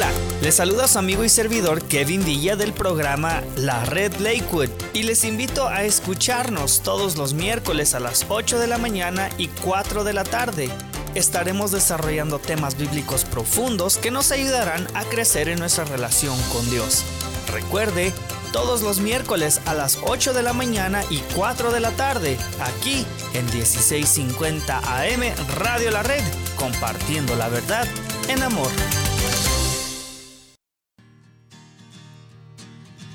Hola, les saluda su amigo y servidor Kevin Villa del programa La Red Lakewood y les invito a escucharnos todos los miércoles a las 8 de la mañana y 4 de la tarde. Estaremos desarrollando temas bíblicos profundos que nos ayudarán a crecer en nuestra relación con Dios. Recuerde, todos los miércoles a las 8 de la mañana y 4 de la tarde, aquí en 1650 AM Radio La Red, compartiendo la verdad en amor.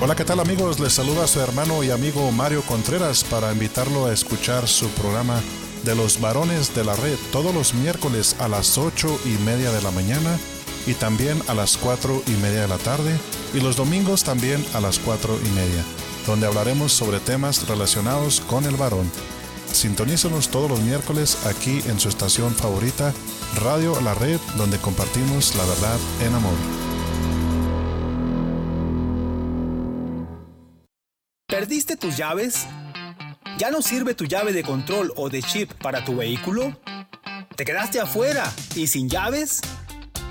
Hola, ¿qué tal amigos? Les saluda su hermano y amigo Mario Contreras para invitarlo a escuchar su programa de los varones de la red todos los miércoles a las ocho y media de la mañana y también a las cuatro y media de la tarde y los domingos también a las cuatro y media, donde hablaremos sobre temas relacionados con el varón. Sintonícenos todos los miércoles aquí en su estación favorita, Radio La Red, donde compartimos la verdad en amor. ¿Perdiste tus llaves? ¿Ya no sirve tu llave de control o de chip para tu vehículo? ¿Te quedaste afuera y sin llaves?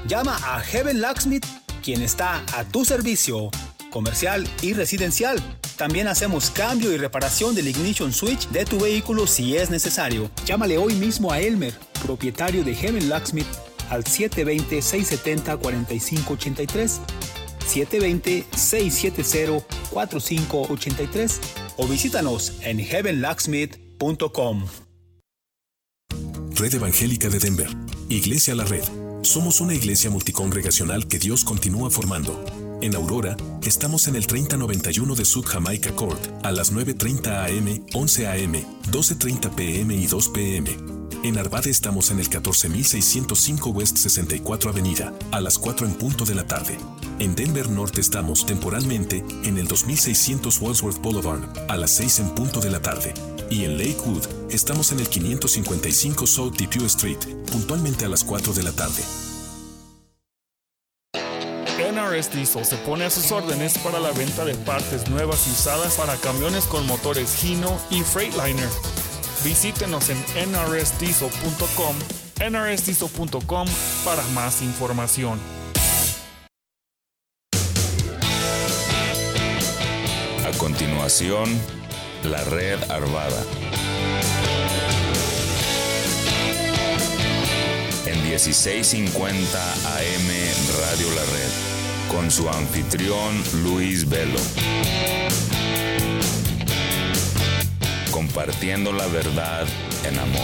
Llama a Heaven Locksmith, quien está a tu servicio, comercial y residencial. También hacemos cambio y reparación del ignition switch de tu vehículo si es necesario. Llámale hoy mismo a Elmer, propietario de Heaven Locksmith, al 720-670-4583 720-670-4583 o visítanos en heavenlocksmith.com. Red Evangélica de Denver, Iglesia La Red. Somos una iglesia multicongregacional que Dios continúa formando. En Aurora, estamos en el 3091 de Sud Jamaica Court, a las 9.30 am, 11 am, 12.30 pm y 2 pm. En Arvada estamos en el 14605 West 64 Avenida, a las 4 en punto de la tarde. En Denver Norte estamos temporalmente en el 2600 Wadsworth Boulevard, a las 6 en punto de la tarde. Y en Lakewood estamos en el 555 South Depew Street, puntualmente a las 4 de la tarde. NRS Diesel se pone a sus órdenes para la venta de partes nuevas y usadas para camiones con motores Hino y Freightliner. Visítenos en nrsdiesel.com, nrsdiesel.com para más información. A continuación, la red Arvada. En 1650 AM Radio La Red, con su anfitrión Luis Velo. Compartiendo la verdad en amor.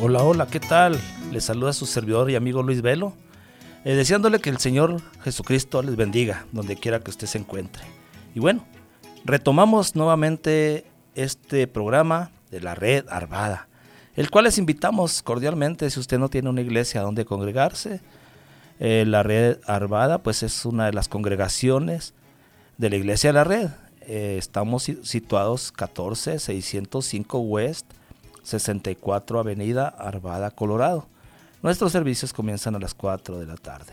Hola, hola, ¿qué tal? Les saluda su servidor y amigo Luis Velo, eh, deseándole que el Señor Jesucristo les bendiga donde quiera que usted se encuentre. Y bueno, retomamos nuevamente este programa de la red Arvada, el cual les invitamos cordialmente si usted no tiene una iglesia donde congregarse. eh, la red Arvada pues es una de las congregaciones de la iglesia de la red. Eh, estamos si- situados 14605 West 64 Avenida Arvada, Colorado. Nuestros servicios comienzan a las 4 de la tarde.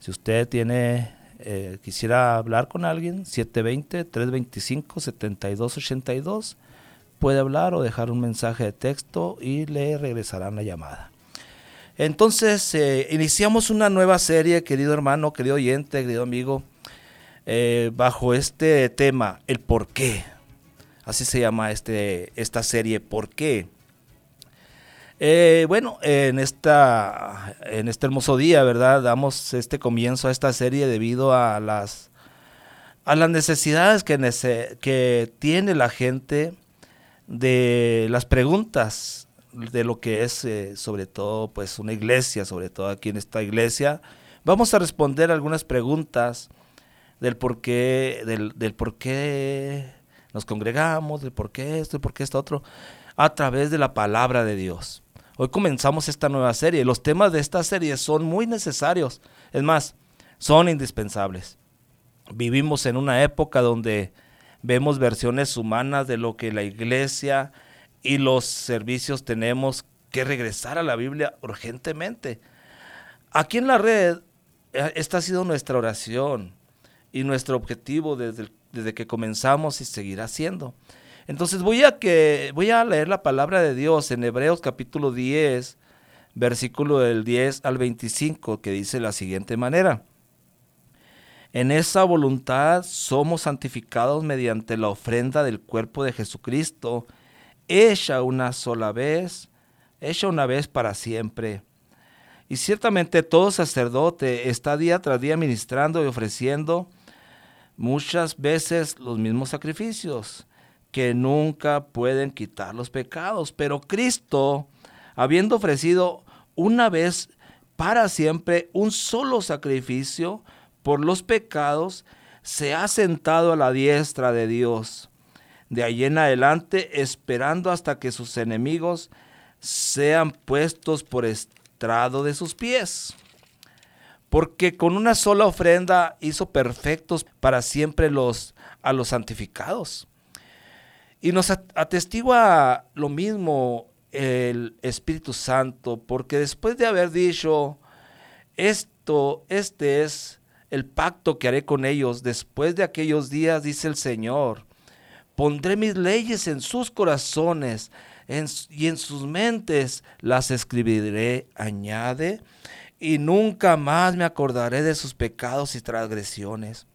Si usted tiene, eh, quisiera hablar con alguien, 720-325-7282, puede hablar o dejar un mensaje de texto y le regresarán la llamada. Entonces, eh, iniciamos una nueva serie, querido hermano, querido oyente, querido amigo, eh, bajo este tema, el por qué. Así se llama este, esta serie, ¿por qué? Eh, bueno, en, esta, en este hermoso día, ¿verdad? Damos este comienzo a esta serie debido a las, a las necesidades que, que tiene la gente de las preguntas de lo que es eh, sobre todo pues una iglesia, sobre todo aquí en esta iglesia. Vamos a responder algunas preguntas del por qué, del, del por qué nos congregamos, del por qué esto y por qué esto otro, a través de la palabra de Dios. Hoy comenzamos esta nueva serie. Los temas de esta serie son muy necesarios. Es más, son indispensables. Vivimos en una época donde vemos versiones humanas de lo que la iglesia y los servicios tenemos que regresar a la Biblia urgentemente. Aquí en la red, eh, esta ha sido nuestra oración y nuestro objetivo desde, desde que comenzamos y seguirá siendo. Entonces voy a, que, voy a leer la palabra de Dios en Hebreos capítulo 10, versículo del 10 al 25, que dice la siguiente manera. En esa voluntad somos santificados mediante la ofrenda del cuerpo de Jesucristo, hecha una sola vez, hecha una vez para siempre. Y ciertamente todo sacerdote está día tras día ministrando y ofreciendo muchas veces los mismos sacrificios que nunca pueden quitar los pecados. Pero Cristo, habiendo ofrecido una vez para siempre un solo sacrificio, por los pecados, se ha sentado a la diestra de Dios. De ahí en adelante, esperando hasta que sus enemigos sean puestos por estrado de sus pies. Porque con una sola ofrenda hizo perfectos para siempre los, a los santificados. Y nos atestigua lo mismo el Espíritu Santo, porque después de haber dicho, esto, este es el pacto que haré con ellos después de aquellos días, dice el Señor. Pondré mis leyes en sus corazones y en sus mentes las escribiré, añade, y nunca más me acordaré de sus pecados y transgresiones.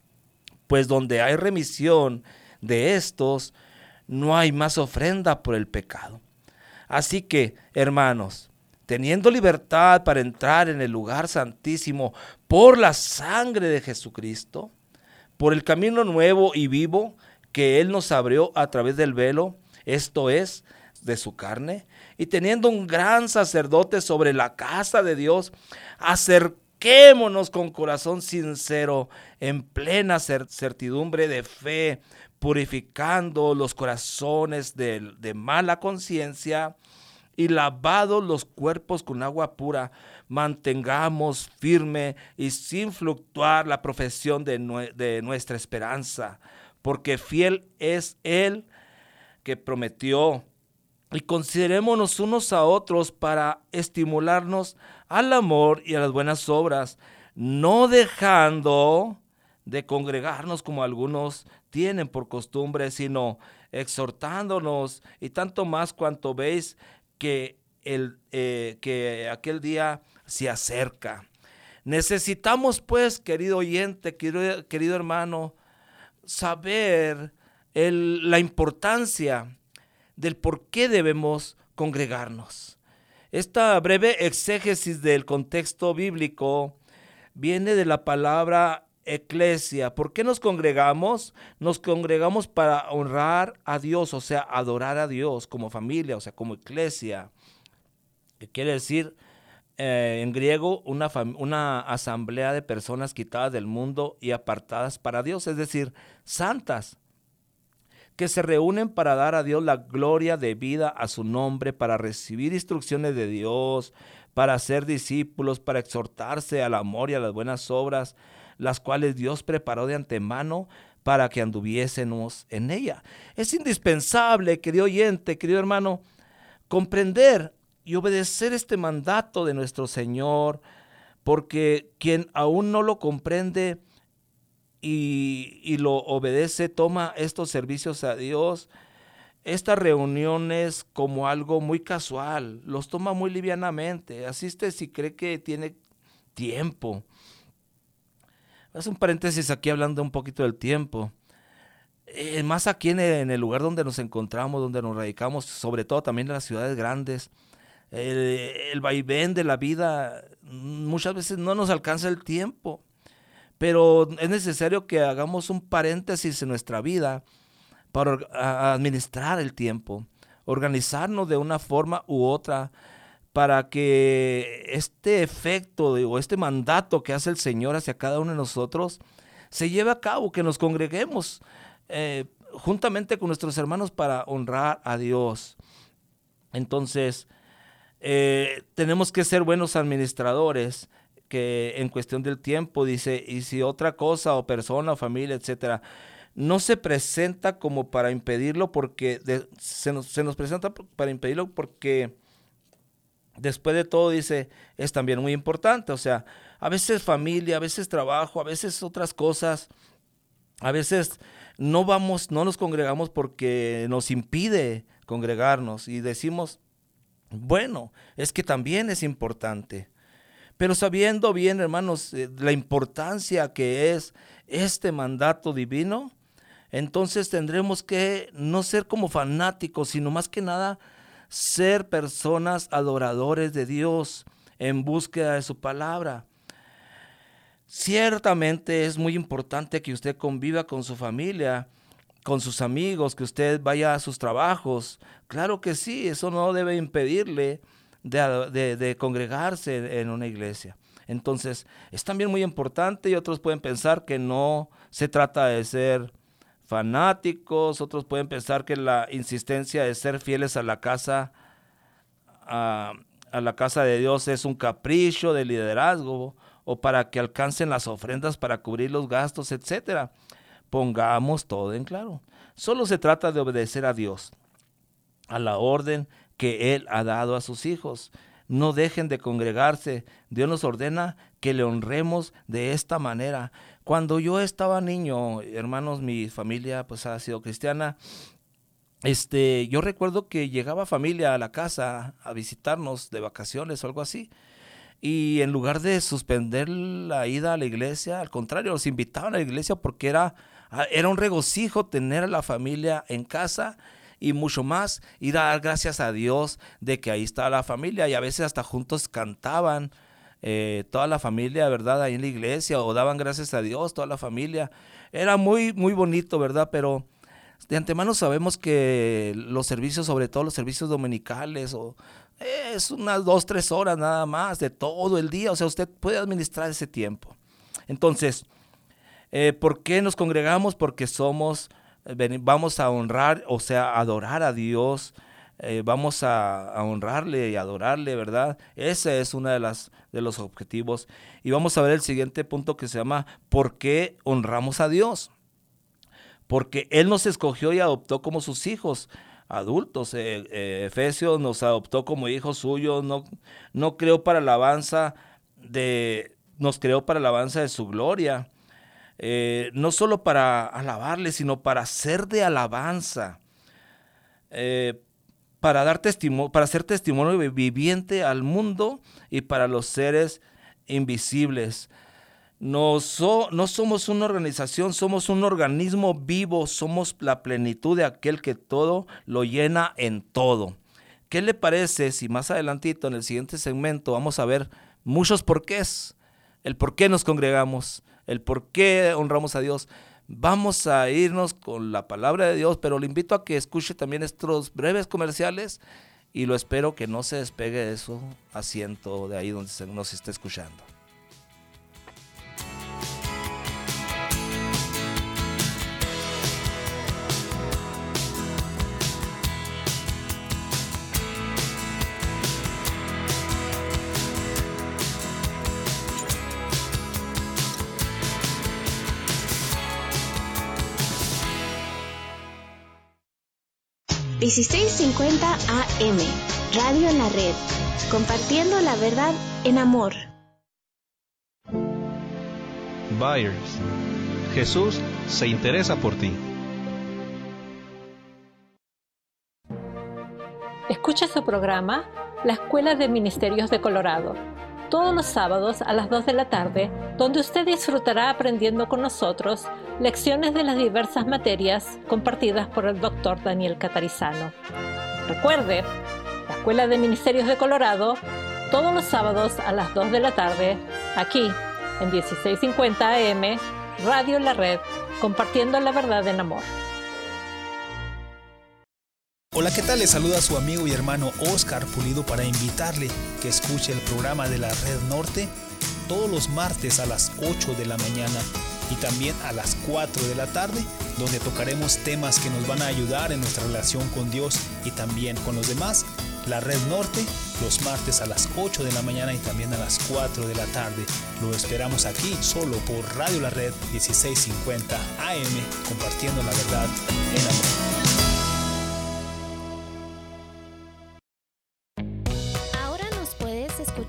Pues donde hay remisión de estos, no hay más ofrenda por el pecado. Así que, hermanos, teniendo libertad para entrar en el lugar santísimo por la sangre de Jesucristo, por el camino nuevo y vivo que Él nos abrió a través del velo, esto es, de su carne, y teniendo un gran sacerdote sobre la casa de Dios, acerquémonos con corazón sincero, en plena certidumbre de fe, purificando los corazones de, de mala conciencia y lavados los cuerpos con agua pura, mantengamos firme y sin fluctuar la profesión de, de nuestra esperanza, porque fiel es Él que prometió. Y considerémonos unos a otros para estimularnos al amor y a las buenas obras, no dejando de congregarnos como algunos tienen por costumbre, sino exhortándonos y tanto más cuanto veis que, el, eh, que aquel día se acerca. Necesitamos pues, querido oyente, querido, querido hermano, saber la importancia del por qué debemos congregarnos. Esta breve exégesis del contexto bíblico viene de la palabra eclesia. ¿Por qué nos congregamos? Nos congregamos para honrar a Dios, o sea, adorar a Dios como familia, o sea, como iglesia. Que quiere decir eh, en griego una, una asamblea de personas quitadas del mundo y apartadas para Dios, es decir, santas, que se reúnen para dar a Dios la gloria de vida a su nombre, para recibir instrucciones de Dios, para ser discípulos, para exhortarse al amor y a las buenas obras, las cuales Dios preparó de antemano para que anduviésemos en ella. Es indispensable, querido oyente, querido hermano, comprender y obedecer este mandato de nuestro Señor, porque quien aún no lo comprende y, y lo obedece, toma estos servicios a Dios, estas reuniones como algo muy casual, los toma muy livianamente, asiste si cree que tiene tiempo, Haz un paréntesis aquí hablando un poquito del tiempo. Eh, más aquí en el, lugar donde nos encontramos, donde nos radicamos, sobre todo también en las ciudades grandes, el, vaivén de la vida muchas veces no nos alcanza el tiempo, pero es necesario que hagamos un paréntesis en nuestra vida para administrar el tiempo, organizarnos de una forma u otra para que este efecto o este mandato que hace el Señor hacia cada uno de nosotros se lleve a cabo, que nos congreguemos eh, juntamente con nuestros hermanos para honrar a Dios. Entonces, eh, tenemos que ser buenos administradores, que en cuestión del tiempo dice, y si otra cosa o persona o familia, etcétera, no se presenta como para impedirlo porque se, nos, se nos presenta para impedirlo porque después de todo dice, es también muy importante, o sea, a veces familia, a veces trabajo, a veces otras cosas, a veces no vamos, no nos congregamos porque nos impide congregarnos y decimos, bueno, es que también es importante. Pero sabiendo bien, hermanos, eh, la importancia que es este mandato divino, entonces tendremos que no ser como fanáticos, sino más que nada ser personas adoradores de Dios en búsqueda de su palabra. Ciertamente es muy importante que usted conviva con su familia, con sus amigos, que usted vaya a sus trabajos. Claro que sí, eso no debe impedirle de, congregarse en una iglesia. Entonces, es también muy importante y otros pueden pensar que no se trata de ser fanáticos, otros pueden pensar que la insistencia de ser fieles a la casa, a, a la casa de Dios es un capricho de liderazgo o para que alcancen las ofrendas para cubrir los gastos, etcétera. Pongamos todo en claro. Solo se trata de obedecer a Dios, a la orden que Él ha dado a sus hijos. No dejen de congregarse. Dios nos ordena que le honremos de esta manera. Cuando yo estaba niño, hermanos, mi familia pues ha sido cristiana. Este, yo recuerdo que llegaba familia a la casa a visitarnos de vacaciones o algo así. Y en lugar de suspender la ida a la iglesia, al contrario, los invitaban a la iglesia porque era, ah, era un regocijo tener a la familia en casa y mucho más y dar gracias a Dios de que ahí está la familia y a veces hasta juntos cantaban eh, toda la familia, ¿verdad? Ahí en la iglesia o daban gracias a Dios, toda la familia. Era muy, muy bonito, ¿verdad? Pero de antemano sabemos que los servicios, sobre todo los servicios dominicales o es unas dos, tres horas nada más de todo el día. O sea, usted puede administrar ese tiempo. Entonces, eh, ¿por qué nos congregamos? Porque somos, vamos a honrar, o sea, adorar a Dios. Eh, vamos a, honrarle y adorarle, ¿verdad? Ese es uno de, las, de los objetivos. Y vamos a ver el siguiente punto que se llama ¿por qué honramos a Dios? Porque Él nos escogió y adoptó como sus hijos adultos. Eh, eh, Efesios nos adoptó como hijos suyos, no, no creó para alabanza de, nos creó para alabanza de su gloria. No solo para alabarle, sino para ser de alabanza, para dar testimonio, para ser testimonio viviente al mundo y para los seres invisibles. No, no somos una organización, somos un organismo vivo, somos la plenitud de aquel que todo lo llena en todo. ¿Qué le parece si más adelantito en el siguiente segmento vamos a ver muchos porqués? El por qué nos congregamos, el por qué honramos a Dios. Vamos a irnos con la palabra de Dios, pero le invito a que escuche también estos breves comerciales y lo espero que no se despegue de su asiento de ahí donde nos está escuchando. ...1650 AM, Radio en la Red, compartiendo la verdad en amor. Buyers, Jesús se interesa por ti. Escucha su programa La Escuela de Ministerios de Colorado todos los sábados a las 2 de la tarde, donde usted disfrutará aprendiendo con nosotros lecciones de las diversas materias compartidas por el Dr. Daniel Catarizano. Recuerde, la Escuela de Ministerios de Colorado, todos los sábados a las 2 de la tarde, aquí en 1650 AM, Radio La Red, compartiendo la verdad en amor. Hola, ¿qué tal? Les saluda su amigo y hermano Oscar Pulido para invitarle que escuche el programa de la Red Norte todos los martes a las 8 de la mañana y también a las 4 de la tarde, donde tocaremos temas que nos van a ayudar en nuestra relación con Dios y también con los demás. La Red Norte, los martes a las 8 de la mañana y también a las 4 de la tarde. Lo esperamos aquí solo por Radio La Red 1650 AM, compartiendo la verdad en amor.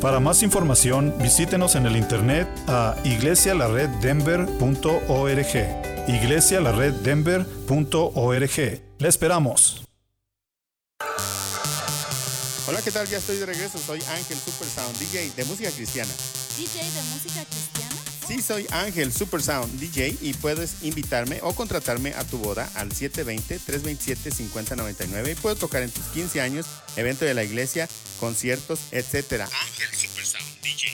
Para más información, visítenos en el internet a iglesialareddenver.org iglesialareddenver.org. Le esperamos. Hola, ¿qué tal? Ya estoy de regreso. Soy Ángel Super Sound, DJ de música cristiana. ¿DJ de música cristiana? Sí, soy Ángel Super Sound, DJ, y puedes invitarme o contratarme a tu boda al 720-327-5099 y puedo tocar en tus 15 años, evento de la iglesia, conciertos, etc. Ángel Super Sound.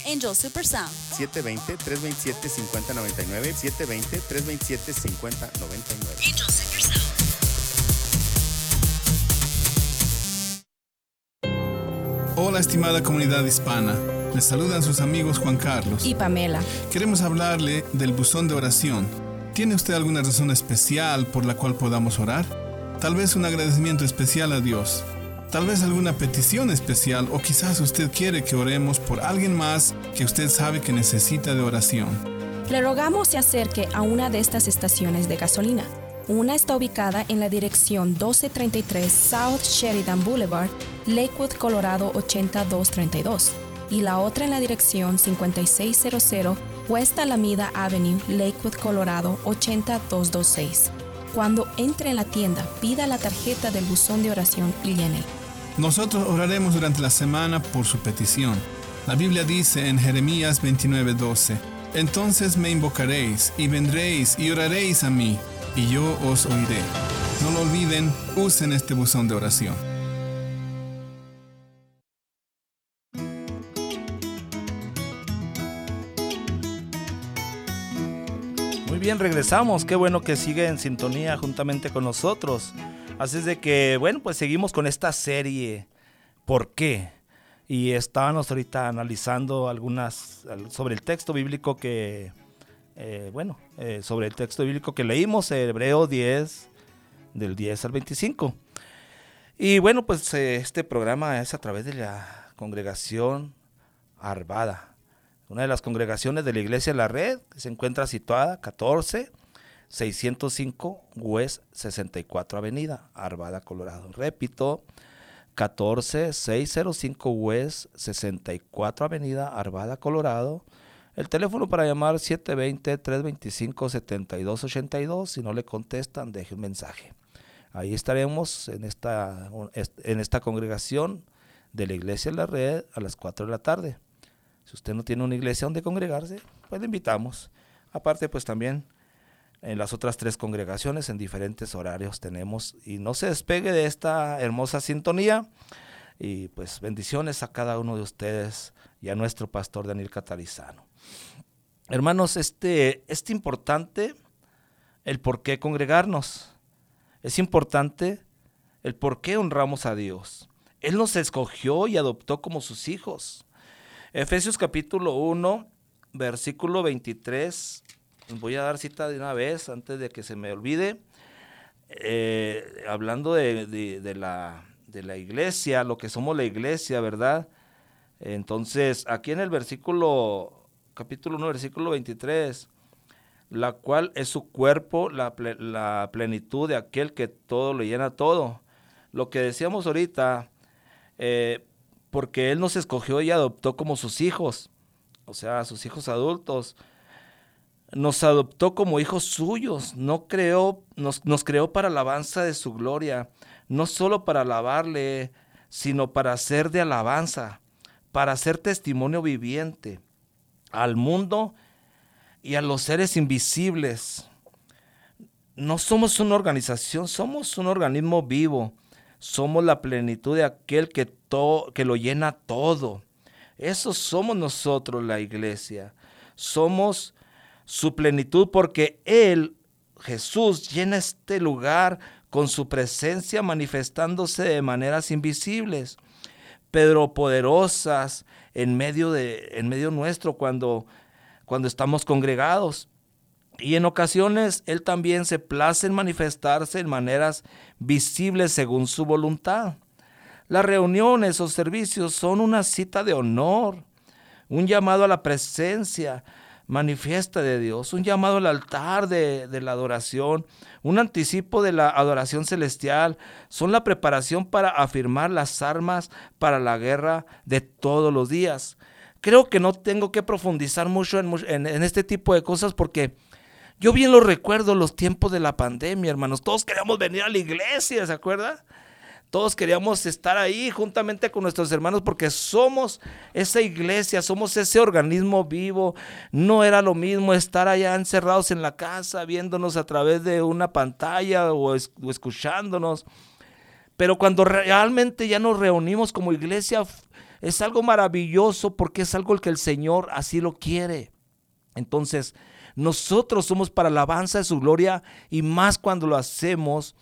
Angel Super Sound. 720-327-5099. 720-327-5099. Angel Super Sound. Hola estimada comunidad hispana. Les saludan sus amigos Juan Carlos y Pamela. Queremos hablarle del buzón de oración. ¿Tiene usted alguna razón especial por la cual podamos orar? Tal vez un agradecimiento especial a Dios tal vez alguna petición especial o quizás usted quiere que oremos por alguien más que usted sabe que necesita de oración. Le rogamos se acerque a una de estas estaciones de gasolina. Una está ubicada en la dirección 1233 South Sheridan Boulevard, Lakewood, Colorado 8232, y la otra en la dirección 5600 West Alameda Avenue, Lakewood, Colorado 8226. Cuando entre en la tienda, pida la tarjeta del buzón de oración y llene. Nosotros oraremos durante la semana por su petición. La Biblia dice en Jeremías 29:12, Entonces me invocaréis y vendréis y oraréis a mí, y yo os oiré. No lo olviden, usen este buzón de oración. Bien, regresamos. Qué bueno que sigue en sintonía juntamente con nosotros. Así es de que, bueno, pues seguimos con esta serie. ¿Por qué? Y estábamos ahorita analizando algunas sobre el texto bíblico que, eh, bueno, eh, sobre el texto bíblico que leímos, Hebreo 10, del 10 al 25. Y bueno, pues eh, este programa es a través de la congregación Arvada, una de las congregaciones de la iglesia La Red, se encuentra situada 14 605 West 64 Avenida, Arvada, Colorado. Repito, 14605 West 64 Avenida, Arvada, Colorado. El teléfono para llamar 720-325-7282. Si no le contestan, deje un mensaje. Ahí estaremos en esta, en esta congregación de la Iglesia de la Red a las 4 de la tarde. Si usted no tiene una iglesia donde congregarse, pues le invitamos. Aparte, pues también en las otras tres congregaciones en diferentes horarios tenemos y no se despegue de esta hermosa sintonía y pues bendiciones a cada uno de ustedes y a nuestro pastor Daniel Catalizano. Hermanos, este es importante el por qué congregarnos. Es importante el por qué honramos a Dios. Él nos escogió y adoptó como sus hijos. Efesios capítulo 1, versículo 23 voy a dar cita de una vez antes de que se me olvide. Eh, hablando de, la, de la iglesia, lo que somos la iglesia, ¿verdad? Entonces, aquí en el versículo, capítulo 1, versículo 23, la cual es su cuerpo, la, la plenitud de aquel que todo lo llena todo. Lo que decíamos ahorita, eh, porque Él nos escogió y adoptó como sus hijos, o sea, sus hijos adultos. Nos adoptó como hijos suyos, no creó, nos, creó para alabanza de su gloria, no solo para alabarle, sino para ser de alabanza, para ser testimonio viviente al mundo y a los seres invisibles. No somos una organización, somos un organismo vivo. Somos la plenitud de aquel que, que lo llena todo. Eso somos nosotros, la iglesia. Somos su plenitud porque Él, Jesús, llena este lugar con su presencia manifestándose de maneras invisibles, pero poderosas en medio, de, en medio nuestro cuando, cuando estamos congregados. Y en ocasiones Él también se place en manifestarse en maneras visibles según su voluntad. Las reuniones o servicios son una cita de honor, un llamado a la presencia manifiesta de Dios, un llamado al altar de, la adoración, un anticipo de la adoración celestial, son la preparación para afirmar las armas para la guerra de todos los días. Creo que no tengo que profundizar mucho en este tipo de cosas porque yo bien lo recuerdo los tiempos de la pandemia, hermanos. Todos queríamos venir a la iglesia, ¿se acuerda? Todos queríamos estar ahí juntamente con nuestros hermanos porque somos esa iglesia, somos ese organismo vivo. No era lo mismo estar allá encerrados en la casa viéndonos a través de una pantalla o, o escuchándonos. Pero cuando realmente ya nos reunimos como iglesia, es algo maravilloso porque es algo que el Señor así lo quiere. Entonces, nosotros somos para alabanza de su gloria y más cuando lo hacemos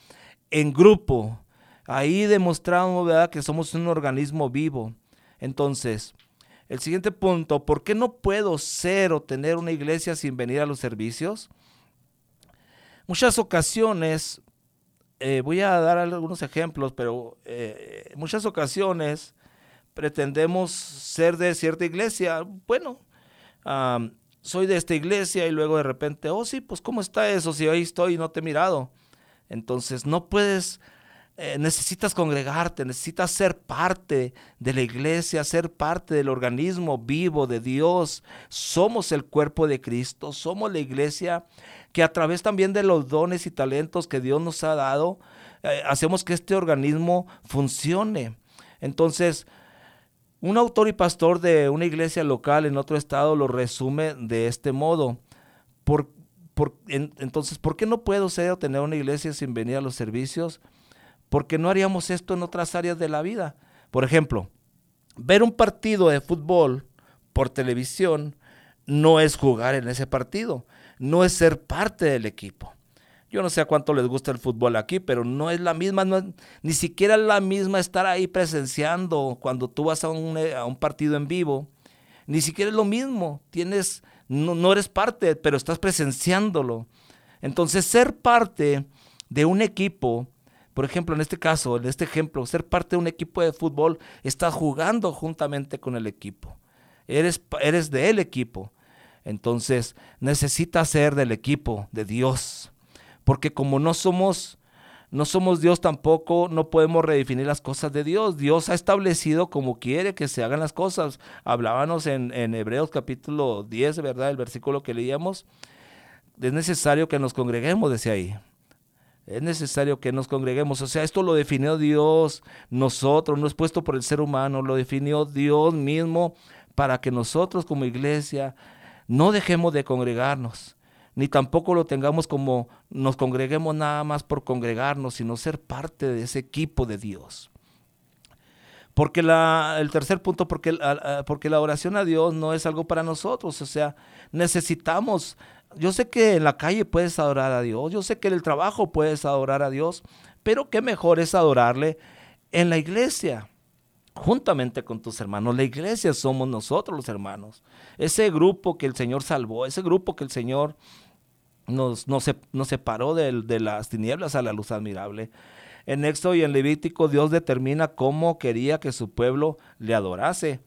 en grupo Ahí demostramos ¿verdad? que somos un organismo vivo. Entonces, el siguiente punto, ¿por qué no puedo ser o tener una iglesia sin venir a los servicios? Muchas ocasiones, eh, voy a dar algunos ejemplos, pero eh, muchas ocasiones pretendemos ser de cierta iglesia. Bueno, um, soy de esta iglesia y luego de repente, oh sí, pues ¿cómo está eso? Si ahí estoy y no te he mirado. Entonces, no puedes eh, necesitas congregarte, necesitas ser parte de la iglesia, ser parte del organismo vivo de Dios. Somos el cuerpo de Cristo, somos la iglesia que a través también de los dones y talentos que Dios nos ha dado, eh, hacemos que este organismo funcione. Entonces, un autor y pastor de una iglesia local en otro estado lo resume de este modo. Entonces, ¿por qué no puedo ser o tener una iglesia sin venir a los servicios? porque no haríamos esto en otras áreas de la vida. Por ejemplo, ver un partido de fútbol por televisión no es jugar en ese partido, no es ser parte del equipo. Yo no sé cuánto les gusta el fútbol aquí, pero no es la misma, no ni siquiera es la misma estar ahí presenciando cuando tú vas a un, a un partido en vivo. Ni siquiera es lo mismo. Tienes, no, no eres parte, pero estás presenciándolo. Entonces, ser parte de un equipo por ejemplo, en este caso, en este ejemplo, ser parte de un equipo de fútbol, estás jugando juntamente con el equipo. Eres, eres del equipo. Entonces, necesitas ser del equipo de Dios. Porque como no somos no somos Dios tampoco, no podemos redefinir las cosas de Dios. Dios ha establecido como quiere que se hagan las cosas. Hablábamos en, en Hebreos capítulo 10, ¿verdad? El versículo que leíamos. Es necesario que nos congreguemos, desde ahí es necesario que nos congreguemos. O sea, esto lo definió Dios, nosotros, no es puesto por el ser humano, lo definió Dios mismo para que nosotros como iglesia no dejemos de congregarnos, ni tampoco lo tengamos como nos congreguemos nada más por congregarnos, sino ser parte de ese equipo de Dios. Porque la, el tercer punto, porque, porque la oración a Dios no es algo para nosotros, o sea, necesitamos yo sé que en la calle puedes adorar a Dios, yo sé que en el trabajo puedes adorar a Dios, pero qué mejor es adorarle en la iglesia, juntamente con tus hermanos. La iglesia somos nosotros los hermanos, ese grupo que el Señor salvó, ese grupo que el Señor nos, nos, separó de, de las tinieblas a la luz admirable. En Éxodo y en Levítico Dios determina cómo quería que su pueblo le adorase.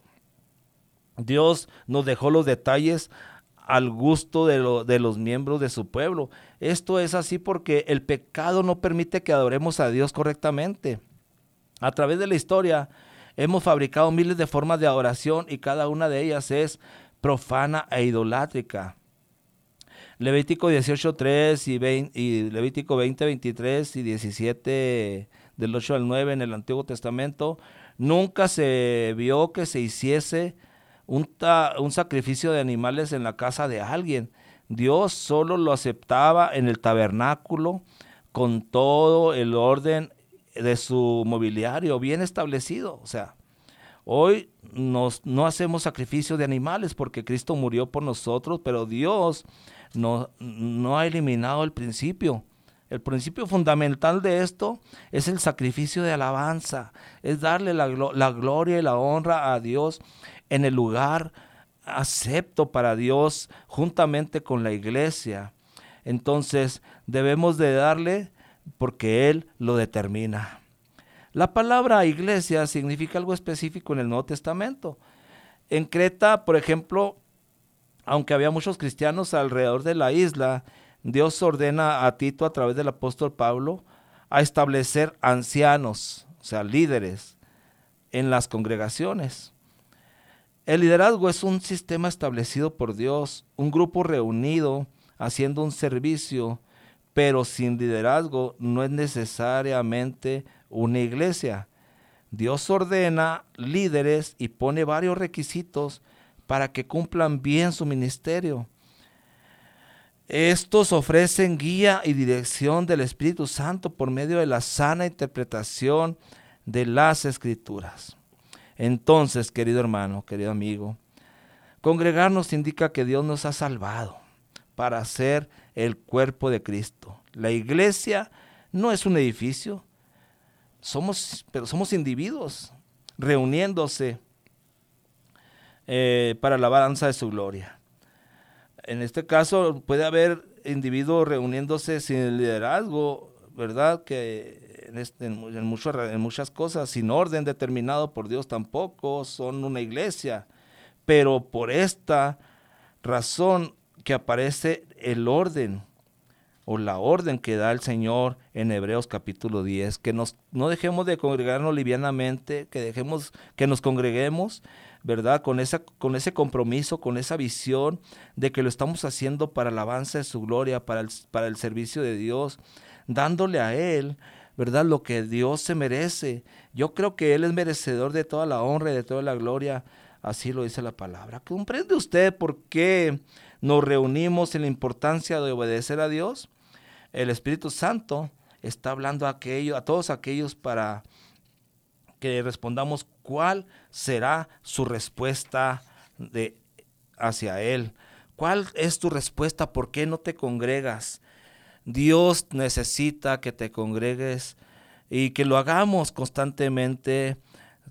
Dios nos dejó los detalles al gusto de, de, los miembros de su pueblo. Esto es así porque el pecado no permite que adoremos a Dios correctamente. A través de la historia, Hemos fabricado miles de formas de adoración y cada una de ellas es profana e idolátrica. Levítico 18.3 y, 20 y Levítico 20, 23 y 17 del 8 al 9 en el Antiguo Testamento, nunca se vio que se hiciese un, un sacrificio de animales en la casa de alguien. Dios solo lo aceptaba en el tabernáculo con todo el orden de su mobiliario bien establecido. O sea, hoy nos, no hacemos sacrificio de animales porque Cristo murió por nosotros, pero Dios no, no ha eliminado el principio. El principio fundamental de esto es el sacrificio de alabanza, es darle la, la gloria y la honra a Dios en el lugar acepto para Dios juntamente con la iglesia. Entonces debemos de darle porque Él lo determina. La palabra iglesia significa algo específico en el Nuevo Testamento. En Creta, por ejemplo, aunque había muchos cristianos alrededor de la isla, Dios ordena a Tito a través del apóstol Pablo a establecer ancianos, o sea, líderes en las congregaciones. El liderazgo es un sistema establecido por Dios, un grupo reunido haciendo un servicio, pero sin liderazgo no es necesariamente una iglesia. Dios ordena líderes y pone varios requisitos para que cumplan bien su ministerio. Estos ofrecen guía y dirección del Espíritu Santo por medio de la sana interpretación de las escrituras. Entonces, querido hermano, querido amigo, congregarnos indica que Dios nos ha salvado para ser el cuerpo de Cristo. La iglesia no es un edificio, somos, pero somos individuos reuniéndose eh, para la alabanza de su gloria. En este caso puede haber individuos reuniéndose sin liderazgo, ¿verdad? Que en, en muchas cosas, sin orden determinado por Dios tampoco, son una iglesia. Pero por esta razón que aparece el orden o la orden que da el Señor en Hebreos capítulo 10, que nos, no dejemos de congregarnos livianamente, que dejemos que nos congreguemos, ¿verdad? Con, esa, con ese compromiso, con esa visión de que lo estamos haciendo para la alabanza de su gloria, para el, para el servicio de Dios, dándole a Él, ¿verdad? Lo que Dios se merece. Yo creo que Él es merecedor de toda la honra y de toda la gloria. Así lo dice la palabra. ¿Comprende usted por qué nos reunimos en la importancia de obedecer a Dios? El Espíritu Santo está hablando a, a todos aquellos para que respondamos cuál será su respuesta de, hacia Él. ¿Cuál es tu respuesta? ¿Por qué no te congregas? Dios necesita que te congregues y que lo hagamos constantemente,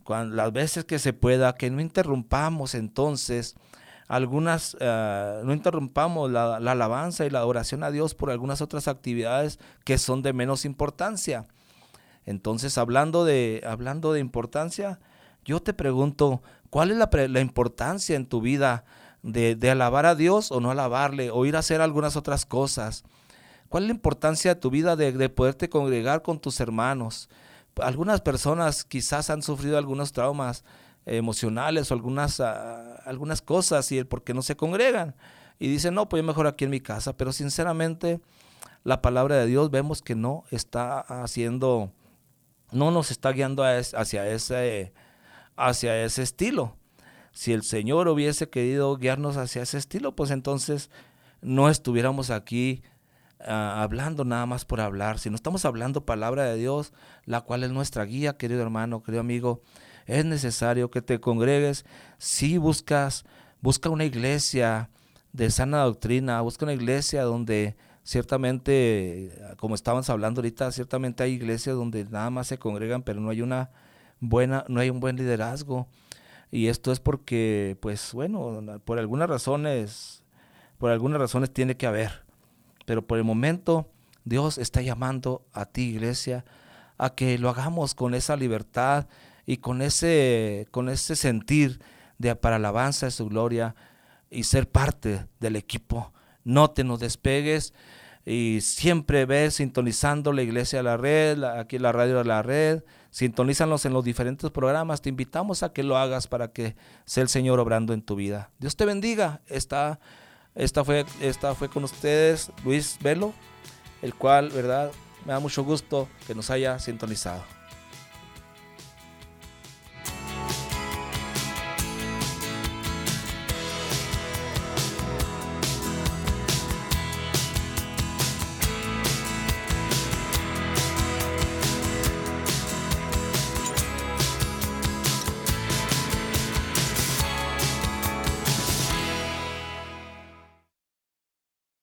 cuan- las veces que se pueda, que no interrumpamos entonces algunas, eh, no interrumpamos la, la alabanza y la oración a Dios por algunas otras actividades que son de menos importancia. Entonces, hablando de, hablando de importancia, yo te pregunto, ¿cuál es la, importancia en tu vida de, alabar a Dios o no alabarle, o ir a hacer algunas otras cosas? ¿Cuál es la importancia de tu vida de, de poderte congregar con tus hermanos? Algunas personas quizás han sufrido algunos traumas emocionales o algunas, ah, algunas cosas y el por qué no se congregan. Y dicen, no, pues yo mejor aquí en mi casa. Pero sinceramente, la palabra de Dios vemos que no está haciendo, no nos está guiando a hacia, ese, hacia ese estilo. Si el Señor hubiese querido guiarnos hacia ese estilo, pues entonces no estuviéramos aquí ah, hablando nada más por hablar, sino estamos hablando palabra de Dios, la cual es nuestra guía, querido hermano, querido amigo. Es necesario que te congregues si buscas, busca una iglesia de sana doctrina, busca una iglesia donde ciertamente, como estábamos hablando ahorita, ciertamente hay iglesias donde nada más se congregan, pero no hay una buena, no hay un buen liderazgo. Y esto es porque, pues bueno, por algunas razones, por algunas razones tiene que haber. Pero por el momento, Dios está llamando a ti, iglesia, a que lo hagamos con esa libertad y con ese, con ese sentir de para alabanza de su gloria y ser parte del equipo. No te nos despegues y siempre ves sintonizando la iglesia de la red, la- aquí la radio de la red, Sintonízanos en los diferentes programas. Te invitamos a que lo hagas para que sea el Señor obrando en tu vida. Dios te bendiga. Esta, esta, fue, esta fue con ustedes Luis Velo, el cual, ¿verdad? Me da mucho gusto que nos haya sintonizado.